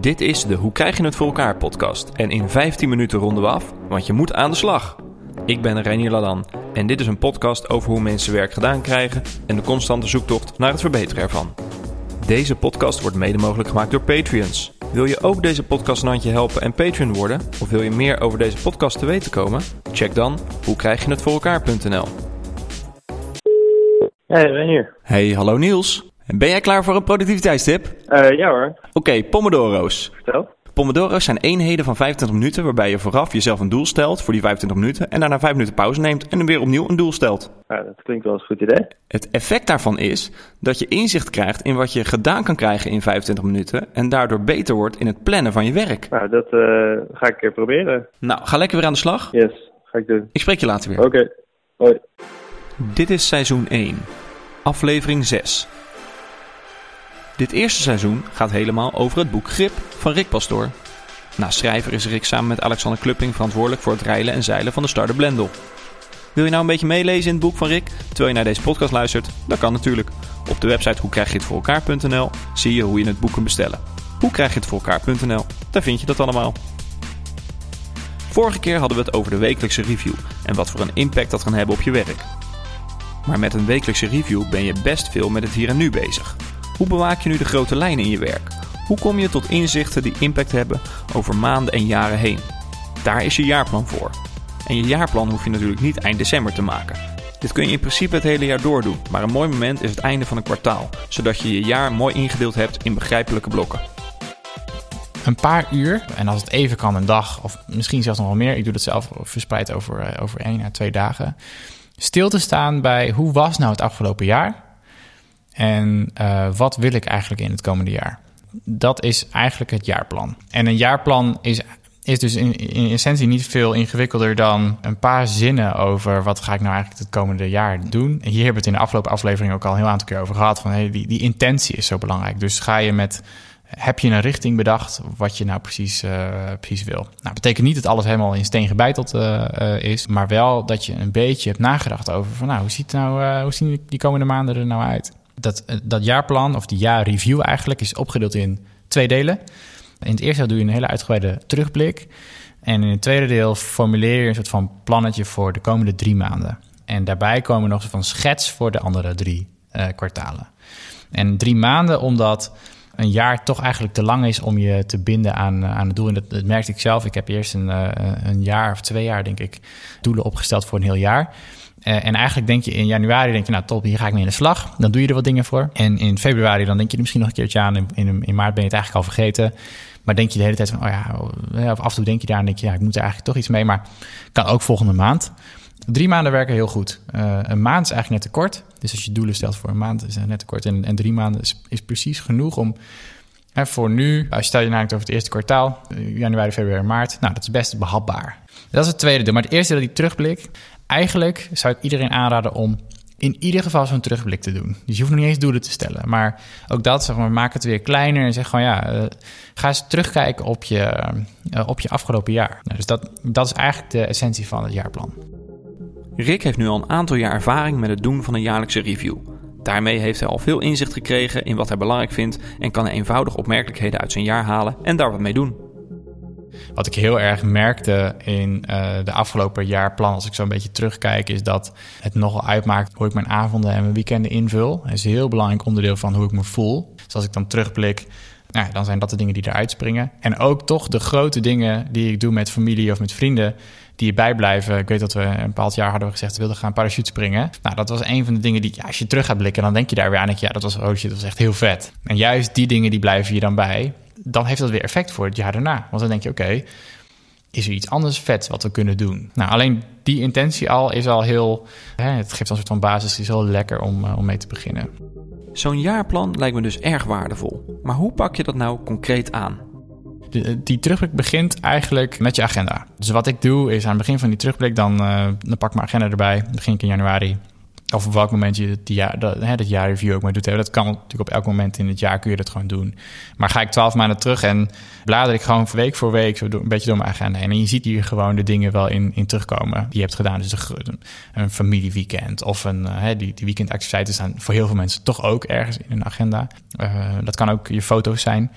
Dit is de Hoe krijg je het voor elkaar podcast. En in 15 minuten ronden we af, want je moet aan de slag. Ik ben Reinier Ladan en dit is een podcast over hoe mensen werk gedaan krijgen en de constante zoektocht naar het verbeteren ervan. Deze podcast wordt mede mogelijk gemaakt door Patreons. Wil je ook deze podcast een handje helpen en Patreon worden? Of wil je meer over deze podcast te weten komen? Check dan hoe krijg je het voor elkaar.nl. Hey, Renier. Hey, hallo Niels. Ben jij klaar voor een productiviteitstip? Uh, ja hoor, Oké, pomodoro's. vertel. Pomodoro's zijn eenheden van 25 minuten waarbij je vooraf jezelf een doel stelt voor die 25 minuten en daarna 5 minuten pauze neemt en dan weer opnieuw een doel stelt. Ja, dat klinkt wel eens een goed idee. Het effect daarvan is dat je inzicht krijgt in wat je gedaan kan krijgen in 25 minuten en daardoor beter wordt in het plannen van je werk. Nou, dat eh, ga ik een keer proberen. Nou, ga lekker weer aan de slag. Yes, ga ik doen. Ik spreek je later weer. Oké, hoi. Dit is seizoen 1, aflevering 6. Dit eerste seizoen gaat helemaal over het boek Grip van Rick Pastoor. Naast schrijver is Rick samen met Alexander Klupping verantwoordelijk voor het rijlen en zeilen van de Starter Blendel. Wil je nou een beetje meelezen in het boek van Rick, terwijl je naar deze podcast luistert? Dat kan natuurlijk. Op de website hoe krijg je het voor elkaar.nl zie je hoe je het boek kunt bestellen. Hoe krijg je het voor elkaar.nl, daar vind je dat allemaal. Vorige keer hadden we het over de wekelijkse review en wat voor een impact dat kan hebben op je werk. Maar met een wekelijkse review ben je best veel met het hier en nu bezig. Hoe bewaak je nu de grote lijnen in je werk? Hoe kom je tot inzichten die impact hebben over maanden en jaren heen? Daar is je jaarplan voor. En je jaarplan hoef je natuurlijk niet eind december te maken. Dit kun je in principe het hele jaar door doen, maar een mooi moment is het einde van een kwartaal, zodat je je jaar mooi ingedeeld hebt in begrijpelijke blokken. een paar uur. En als het even kan, een dag of misschien zelfs nog wel meer. Ik doe dat zelf verspreid over, eh, over één à twee dagen. Stil te staan bij hoe was nou het afgelopen jaar? En eh, wat wil ik eigenlijk in het komende jaar? Dat is eigenlijk het jaarplan. En een jaarplan is, is dus in, in essentie niet veel ingewikkelder dan een paar zinnen over wat ga ik nou eigenlijk het komende jaar doen. En hier hebben we het in de afgelopen aflevering ook al een heel aantal keer over gehad. Van hey, die, die intentie is zo belangrijk. Dus ga je met heb je een richting bedacht wat je nou precies, eh, precies wil? Nou, dat betekent niet dat alles helemaal in steen gebeiteld eh, is, maar wel dat je een beetje hebt nagedacht over van nou, hoe, ziet nou, hoe zien die komende maanden er nou uit? Dat, dat jaarplan, of die jaarreview eigenlijk, is opgedeeld in twee delen. In het eerste deel doe je een hele uitgebreide terugblik. En in het tweede deel formuleer je een soort van plannetje voor de komende drie maanden. En daarbij komen nog een soort van schets voor de andere drie eh, kwartalen. En drie maanden omdat een jaar toch eigenlijk te lang is om je te binden aan, eh, aan het doel. En dat, merkte ik zelf. Ik heb eerst een, eh, een jaar of twee jaar, denk ik, doelen opgesteld voor een heel jaar. Eh, en eigenlijk denk je in januari, denk je, nou top, hier ga ik mee in de slag. Dan doe je er wat dingen voor. En in februari, dan denk je er misschien nog een keertje aan. In, in, in maart ben je het eigenlijk al vergeten. Maar denk je de hele tijd van, oh ja, eh, of af en toe denk je daar en denk je, ja, ik moet er eigenlijk toch iets mee. Maar kan ook volgende maand. Drie maanden werken heel goed. Eh, een maand is eigenlijk net te kort. Dus als je doelen stelt voor een maand, is het net te kort. En, en drie maanden is, precies genoeg om hè, voor nu, als je stel je nadenkt over het eerste kwartaal, eh, januari, februari, maart, nou, dat is best behapbaar. Dat is het tweede deel. Maar het eerste deel, die terugblik. Eigenlijk zou ik iedereen aanraden om in ieder geval zo'n terugblik te doen. Dus je hoeft nog niet eens doelen te stellen. Maar ook dat, zeg maar, maak het weer kleiner en zeg gewoon ja, eh, ga eens terugkijken op je, op je afgelopen jaar. Nou, dus dat, dat is eigenlijk de essentie van het jaarplan. Rick heeft nu al een aantal jaar ervaring met het doen van een jaarlijkse review. Daarmee heeft hij al veel inzicht gekregen in wat hij belangrijk vindt en kan hij eenvoudig opmerkelijkheden uit zijn jaar halen en daar wat mee doen. Wat ik heel erg merkte in eh, de afgelopen jaarplan, als ik zo een beetje terugkijk, is dat het nogal uitmaakt hoe ik mijn avonden en mijn weekenden invul. Dat is een heel belangrijk onderdeel van hoe ik me voel. Dus als ik dan terugblik, nou, dan zijn dat de dingen die eruit springen. En ook toch de grote dingen die ik doe met familie of met vrienden, die je bijblijven. Ik weet dat we een bepaald jaar hadden we gezegd, we wilden gaan parachute springen. Nou, dat was een van de dingen die, ja, als je terug gaat blikken, dan denk je daar weer aan. Je, ja, dat was, oh shit, dat was echt heel vet. En juist die dingen, die blijven je dan bij. Dan heeft dat weer effect voor het jaar daarna. Want dan denk je, oké, is er iets anders vet wat we kunnen doen? Nou, alleen die intentie al is al heel... Hè, het geeft een soort van basis, het is heel lekker om, uh, om mee te beginnen. Zo'n jaarplan lijkt me dus erg waardevol. Maar hoe pak je dat nou concreet aan? Die terugblik begint eigenlijk met je agenda. Dus wat ik doe is aan het begin van die terugblik... dan, uh, dan pak ik mijn agenda erbij, begin ik in januari... Of op welk moment je jaar, dat, jaarreview ook maar doet. Hè. Dat kan natuurlijk op elk moment in het jaar kun je dat gewoon doen. Maar ga ik twaalf maanden terug en blader ik gewoon week voor week zo een beetje door mijn agenda heen. En je ziet hier gewoon de dingen wel in, in terugkomen die je hebt gedaan. Dus een, een familieweekend of een, hè, die, die weekendactiviteiten staan voor heel veel mensen toch ook ergens in een agenda. Uh, dat kan ook je foto's zijn.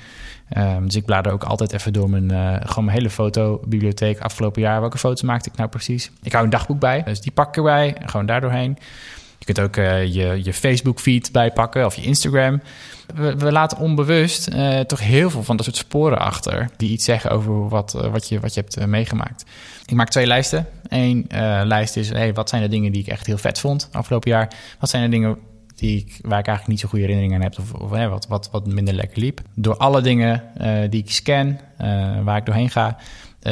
Ehm, dus ik blader ook altijd even door mijn, uh, gewoon mijn hele fotobibliotheek afgelopen jaar. Welke foto's maakte ik nou precies? Ik hou een dagboek bij, dus die pak ik erbij gewoon daar doorheen. Je kunt ook uh, je, je Facebook-feed bijpakken of je Instagram. We, laten onbewust uh, toch heel veel van dat soort sporen achter... die iets zeggen over wat, wat, je, wat je hebt meegemaakt. Ik maak twee lijsten. Eén lijst is, hey, wat zijn de dingen die ik echt heel vet vond afgelopen jaar? Wat zijn de dingen die waar ik eigenlijk niet zo goede herinneringen aan heb... of, of wat, wat, wat minder lekker liep? Door alle dingen die ik scan, waar ik doorheen ga...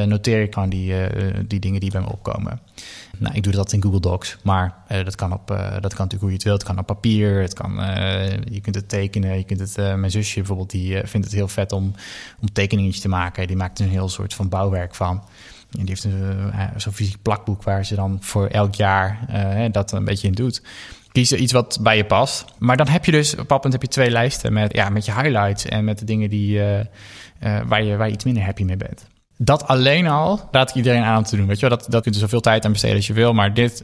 noteer ik gewoon die, die dingen die bij me opkomen. Nou, ik doe dat in Google Docs, maar uh, dat, kan op, uh, dat kan natuurlijk hoe je het wilt. Het kan op papier, het kan, uh, je kunt het tekenen. Je kunt het, mijn zusje bijvoorbeeld, die vindt het heel vet om, om tekeningetjes te maken. Die maakt er een heel soort van bouwwerk van. En die heeft zo'n fysiek plakboek waar ze dan voor elk jaar dat een beetje in doet. Kies iets wat bij je past. Maar dan heb je dus, op dat heb je twee lijsten met, ja, met je highlights en met de dingen die, waar, je, waar je iets minder happy mee bent dat alleen al raad ik iedereen aan te doen. Weet je wel? Dat, dat kun je zoveel tijd aan besteden als je wil. Maar dit,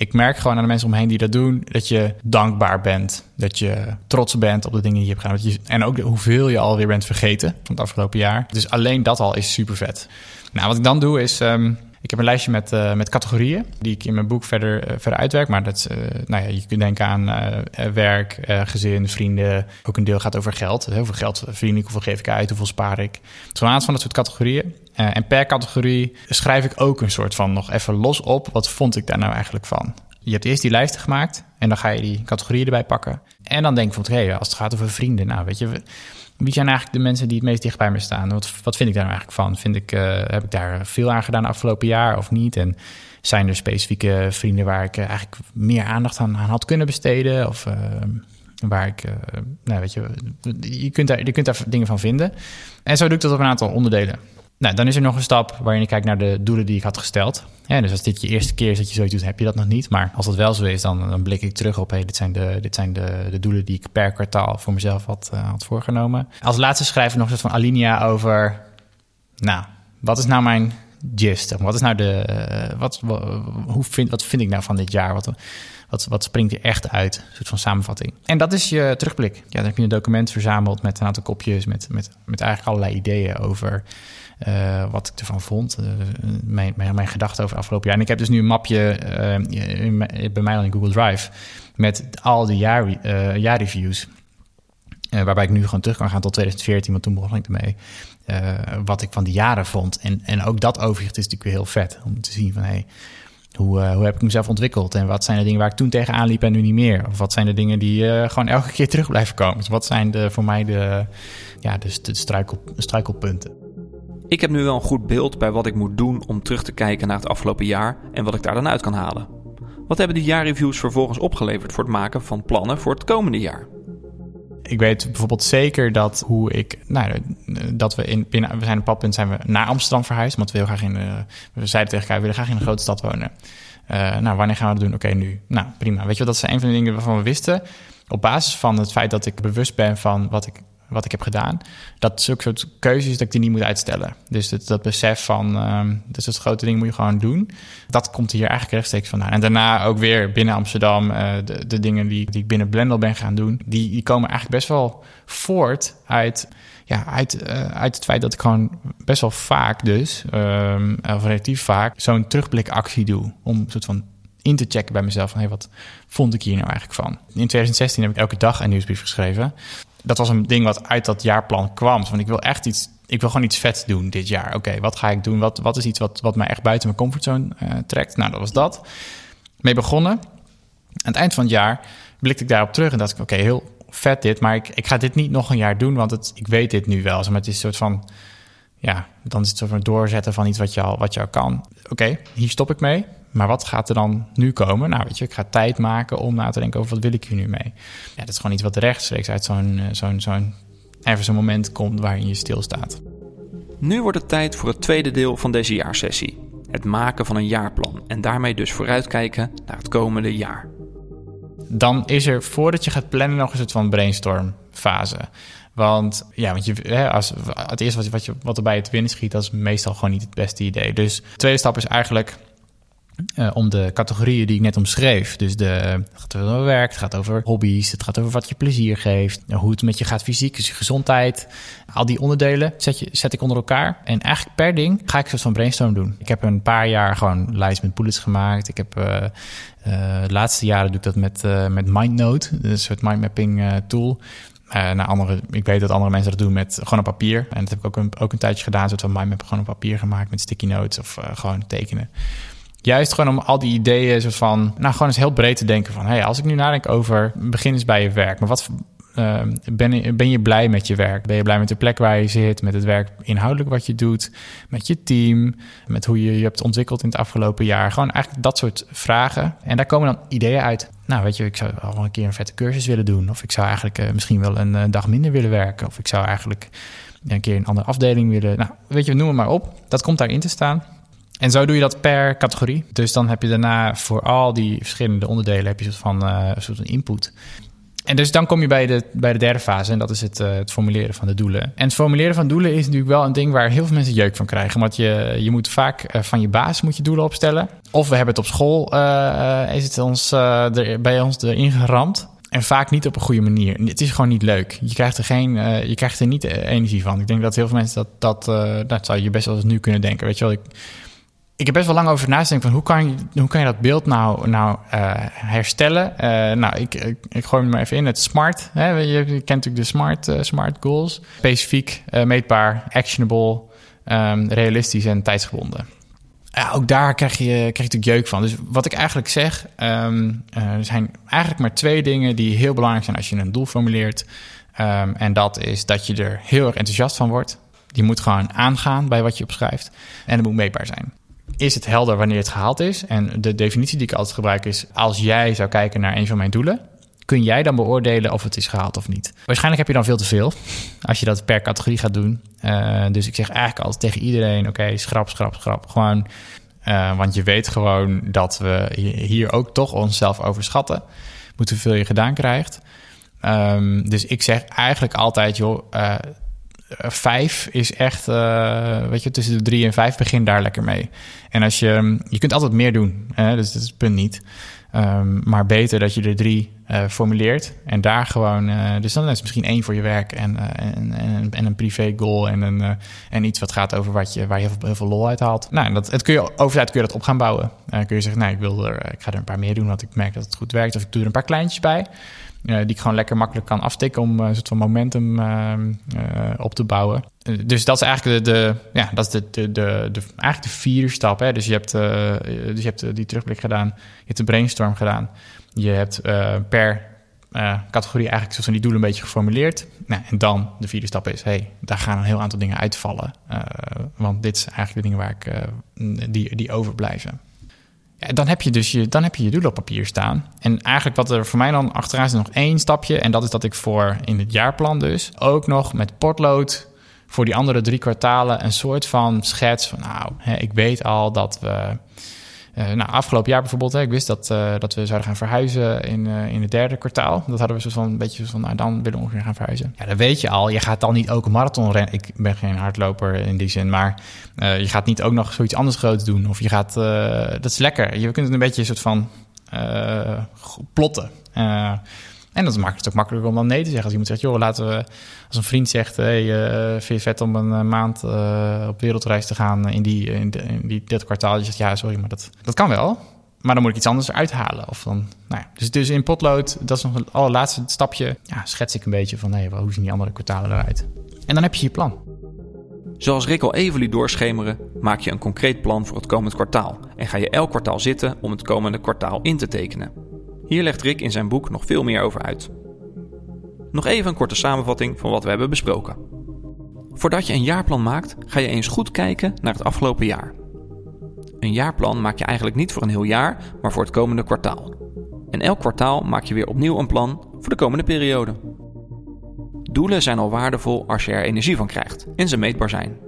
ik merk gewoon aan de mensen omheen die dat doen, dat je dankbaar bent. Dat je trots bent op de dingen die je hebt gedaan. Je, en ook hoeveel je alweer bent vergeten van het afgelopen jaar. Dus alleen dat al is super vet. Nou, wat ik dan doe is. Um, ik heb een lijstje met, uh, met categorieën die ik in mijn boek verder, uh, verder uitwerk. Maar dat, uh, nou ja, je kunt denken aan werk, gezin, vrienden. Ook een deel gaat over geld. Heel veel geld verdien ik, hoeveel geef ik uit, hoeveel spaar ik. Het is een aantal van dat soort categorieën. En per categorie schrijf ik ook een soort van nog even los op. Wat vond ik daar nou eigenlijk van? Je hebt eerst die lijsten gemaakt en dan ga je die categorieën erbij pakken. En dan denk ik van, hé, als het gaat over vrienden, nou weet je wie zijn eigenlijk de mensen die het meest dicht bij me staan? Wat, wat vind ik daar nou eigenlijk van? Vind ik, uh, heb ik daar veel aan gedaan afgelopen jaar of niet? En zijn er specifieke vrienden waar ik eigenlijk meer aandacht aan, aan had kunnen besteden? Of waar ik, nou weet je, je kunt, daar, je kunt daar dingen van vinden. En zo doe ik dat op een aantal onderdelen. Nou, dan is er nog een stap waarin je kijkt naar de doelen die ik had gesteld. Ja, dus als dit je eerste keer is dat je zoiets doet, heb je dat nog niet. Maar als dat wel zo is, dan, dan blik ik terug op... Hey, dit zijn, de, dit zijn de, de doelen die ik per kwartaal voor mezelf had, uh, had voorgenomen. Als laatste schrijf ik nog een soort van alinea over... Nou, wat is nou mijn gist? Wat is nou de... Uh, wat, hoe vind, wat vind ik nou van dit jaar? Wat, wat, wat springt er echt uit? Een soort van samenvatting. En dat is je terugblik. Ja, dan heb je een document verzameld met een aantal kopjes... met, met, met eigenlijk allerlei ideeën over uh, wat ik ervan vond. Uh, mijn, mijn, gedachten over afgelopen jaar. En ik heb dus nu een mapje in, bij mij in Google Drive met al die jaar, jaarreviews. waarbij ik nu gewoon terug kan gaan tot 2014, want toen begon ik ermee. wat ik van die jaren vond. En, en ook dat overzicht is natuurlijk weer heel vet. Om te zien van hey, hoe, hoe heb ik mezelf ontwikkeld? En wat zijn de dingen waar ik toen tegenaan liep en nu niet meer? Of wat zijn de dingen die gewoon elke keer terug blijven komen? Dus wat zijn de, voor mij de, ja, dus de struikel, struikelpunten? Ik heb nu wel een goed beeld bij wat ik moet doen om terug te kijken naar het afgelopen jaar en wat ik daar dan uit kan halen. Wat hebben die jaarreviews vervolgens opgeleverd voor het maken van plannen voor het komende jaar? Ik weet bijvoorbeeld zeker dat hoe ik, nou, dat we in binnen, we zijn op padpunt zijn we naar Amsterdam verhuisd, want we heel graag in, we zeiden tegen elkaar, we willen graag in een grote stad wonen. Uh, nou, wanneer gaan we dat doen? Oké, nu. Nou, prima. Weet je wat, dat is een van de dingen waarvan we wisten. Op basis van het feit dat ik bewust ben van wat ik wat ik heb gedaan. Dat zulke soort keuzes dat ik die niet moet uitstellen. Dus dat, besef van, um, dat het grote ding moet je gewoon doen. Dat komt hier eigenlijk rechtstreeks vandaan. En daarna ook weer binnen Amsterdam, uh, de, de dingen die, die ik binnen Blendel ben gaan doen, die, die komen eigenlijk best wel voort uit, ja, uit, uh, uit het feit dat ik gewoon best wel vaak dus, um, of relatief vaak, zo'n terugblikactie doe. Om een soort van in te checken bij mezelf van hey, wat vond ik hier nou eigenlijk van? In 2016 heb ik elke dag een nieuwsbrief geschreven dat was een ding wat uit dat jaarplan kwam. Want ik wil echt iets, ik wil gewoon iets vet doen dit jaar. Oké, wat ga ik doen? Wat, wat is iets wat, wat mij echt buiten mijn comfortzone uh, trekt? Nou, dat was dat. Mee begonnen. Aan het eind van het jaar blikte ik daarop terug en dacht ik, oké, heel vet dit, maar ik, ik ga dit niet nog een jaar doen, want het, ik weet dit nu wel. Maar het is een soort van, ja, dan is het zo van doorzetten van iets wat je al, wat je al kan. Oké, hier stop ik mee. Maar wat gaat er dan nu komen? Nou, weet je, ik ga tijd maken om na te denken over wat wil ik hier nu mee. Ja, dat is gewoon iets wat rechtstreeks uit zo'n eh, zo'n zo'n even zo'n moment komt waarin je stilstaat. Nu wordt het tijd voor het tweede deel van deze jaarsessie. Het maken van een jaarplan en daarmee dus vooruitkijken naar het komende jaar. Dan is er voordat je gaat plannen nog eens het van brainstormfase. Want ja, want je, hè, als, het eerste wat, je, wat, je, wat er bij het winnen schiet, dat is meestal gewoon niet het beste idee. Dus de tweede stap is eigenlijk eh, om de categorieën die ik net omschreef. Dus de, het gaat over werk, het gaat over hobby's, het gaat over wat je plezier geeft, hoe het met je gaat fysiek, dus je gezondheid. Al die onderdelen zet, je, zet ik onder elkaar. En eigenlijk per ding ga ik een soort van brainstorm doen. Ik heb een paar jaar gewoon lijst met bullets gemaakt. Ik heb uh, de laatste jaren doe ik dat met, met MindNote, een soort mindmapping tool. Uh, naar andere, ik weet dat andere mensen dat doen met gewoon op papier. En dat heb ik ook een, ook een tijdje gedaan. Een soort van mindmap gewoon op papier gemaakt met sticky notes of gewoon tekenen. Juist gewoon om al die ideeën, soort van, nou gewoon eens heel breed te denken van, hey, als ik nu nadenk over, begin eens bij je werk, maar wat uh, ben, ben je blij met je werk? Ben je blij met de plek waar je zit, met het werk inhoudelijk wat je doet, met je team, met hoe je je hebt ontwikkeld in het afgelopen jaar? Gewoon eigenlijk dat soort vragen. En daar komen dan ideeën uit. Nou, weet je, ik zou al een keer een vette cursus willen doen, of ik zou eigenlijk uh, misschien wel een uh, dag minder willen werken, of ik zou eigenlijk een keer een andere afdeling willen. Nou, weet je, noem het maar op. Dat komt daarin te staan. En zo doe je dat per categorie. Dus dan heb je daarna voor al die verschillende onderdelen heb je soort van, uh, een input. En dus dan kom je bij de, bij de derde fase en dat is het, uh, het formuleren van de doelen. En het formuleren van doelen is natuurlijk wel een ding waar heel veel mensen jeuk van krijgen. Want je, je moet vaak uh, van je baas moet je doelen opstellen. Of we hebben het op school, is het ons, bij ons erin geramd. En vaak niet op een goede manier. Het is gewoon niet leuk. Je krijgt er, geen, je krijgt er niet energie van. Ik denk dat heel veel mensen dat, dat, dat zou je best wel eens nu kunnen denken. Weet je wel, ik, ik heb best wel lang over nagedacht van hoe kan je, hoe kan je dat beeld nou, nou uh, herstellen? Uh, nou, ik, ik, gooi hem maar even in. Het SMART. Hè? Je, kent natuurlijk de SMART, uh, SMART goals. Specifiek, meetbaar, actionable, um, realistisch en tijdsgebonden. Ja, ook daar krijg je, krijg je natuurlijk jeuk van. Dus wat ik eigenlijk zeg, um, er zijn eigenlijk maar twee dingen die heel belangrijk zijn als je een doel formuleert. Um, en dat is dat je er heel erg enthousiast van wordt. Die moet gewoon aangaan bij wat je opschrijft. En het moet meetbaar zijn is het helder wanneer het gehaald is? En de definitie die ik altijd gebruik is: als jij zou kijken naar een van mijn doelen, kun jij dan beoordelen of het is gehaald of niet? Waarschijnlijk heb je dan veel te veel als je dat per categorie gaat doen. Uh, dus ik zeg eigenlijk altijd tegen iedereen: oké, schrap, schrap, schrap. Gewoon, uh, want je weet gewoon dat we hier ook toch onszelf overschatten. Moet hoeveel je gedaan krijgt. Um, dus ik zeg eigenlijk altijd, joh. Uh, vijf is echt, uh, weet je, tussen de drie en vijf begin daar lekker mee. En als je, je kunt altijd meer doen, hè, dus dat is het punt niet. Um, maar beter dat je er drie uh, formuleert en daar gewoon, dus dan is het misschien één voor je werk en, en, en, en, een privé goal en, een, en iets wat gaat over wat je, waar je heel veel, heel veel lol uit haalt. Nou, dat, het kun je, over tijd kun je dat op gaan bouwen. Dan kun je zeggen, nou, ik, wil er, ik ga er een paar meer doen, want ik merk dat het goed werkt. Of ik doe er een paar kleintjes bij. Uh, die ik gewoon lekker makkelijk kan aftikken om uh, een soort van momentum uh, op te bouwen. dus dat is eigenlijk de, ja, dat is de, de, de, de, eigenlijk de vierde stap. Hè? Dus je hebt, dus je hebt die terugblik gedaan, je hebt de brainstorm gedaan. Je hebt per categorie eigenlijk van die doelen een beetje geformuleerd. Nou, en dan de vierde stap is, hey, daar gaan een heel aantal dingen uitvallen. want dit is eigenlijk de dingen waar ik, die, die overblijven. Dan heb je dus je, dan heb je je doel op papier staan. En eigenlijk wat er voor mij dan achteraan is nog één stapje. En dat is dat ik voor in het jaarplan dus ook nog met potlood voor die andere drie kwartalen een soort van schets van nou, hè, ik weet al dat we nou, afgelopen jaar bijvoorbeeld, hè, ik wist dat, uh, dat we zouden gaan verhuizen in, uh, in het derde kwartaal. Dat hadden we zo van een beetje van, nou, dan willen we ongeveer gaan verhuizen. Ja, dan weet je al, je gaat dan niet ook een marathon rennen. Ik ben geen hardloper in die zin, maar je gaat niet ook nog zoiets anders groots doen. Of je gaat, dat is lekker. Je kunt het een beetje een soort van plotten. En dat maakt het ook makkelijker om dan nee te zeggen. Als iemand zegt, joh, laten we... Als een vriend zegt, hey, uh, vind je vet om een maand uh, op wereldreis te gaan in, die, in, die, dit kwartaal? Je zegt, ja, sorry, maar dat, dat kan wel. Maar dan moet ik iets anders uithalen. Of dan, nou ja. dus, dus in potlood, dat is nog het allerlaatste stapje. Ja, schets ik een beetje van, hey, hoe zien die andere kwartalen eruit? En dan heb je je plan. Zoals Rick al even liet doorschemeren, maak je een concreet plan voor het komend kwartaal. En ga je elk kwartaal zitten om het komende kwartaal in te tekenen. Hier legt Rick in zijn boek nog veel meer over uit. Nog even een korte samenvatting van wat we hebben besproken. Voordat je een jaarplan maakt, ga je eens goed kijken naar het afgelopen jaar. Een jaarplan maak je eigenlijk niet voor een heel jaar, maar voor het komende kwartaal. En elk kwartaal maak je weer opnieuw een plan voor de komende periode. Doelen zijn al waardevol als je er energie van krijgt en ze meetbaar zijn.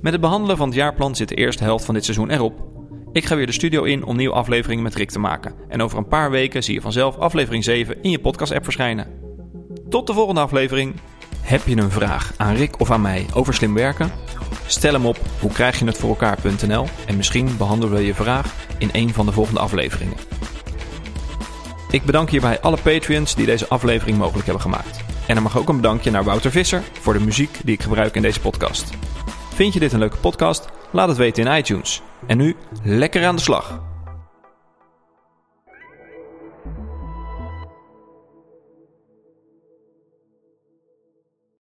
Met het behandelen van het jaarplan zit de eerste helft van dit seizoen erop ik ga weer de studio in om nieuwe afleveringen met Rick te maken. En over een paar weken zie je vanzelf aflevering 7 in je podcast-app verschijnen. Tot de volgende aflevering. Heb je een vraag aan Rick of aan mij over slim werken? Stel hem op hoe krijg je het voor elkaar.nl en misschien behandelen we je vraag in een van de volgende afleveringen. Ik bedank hierbij alle Patreons die deze aflevering mogelijk hebben gemaakt. En er mag ook een bedankje naar Wouter Visser voor de muziek die ik gebruik in deze podcast. Vind je dit een leuke podcast? Laat het weten in iTunes. En nu lekker aan de slag.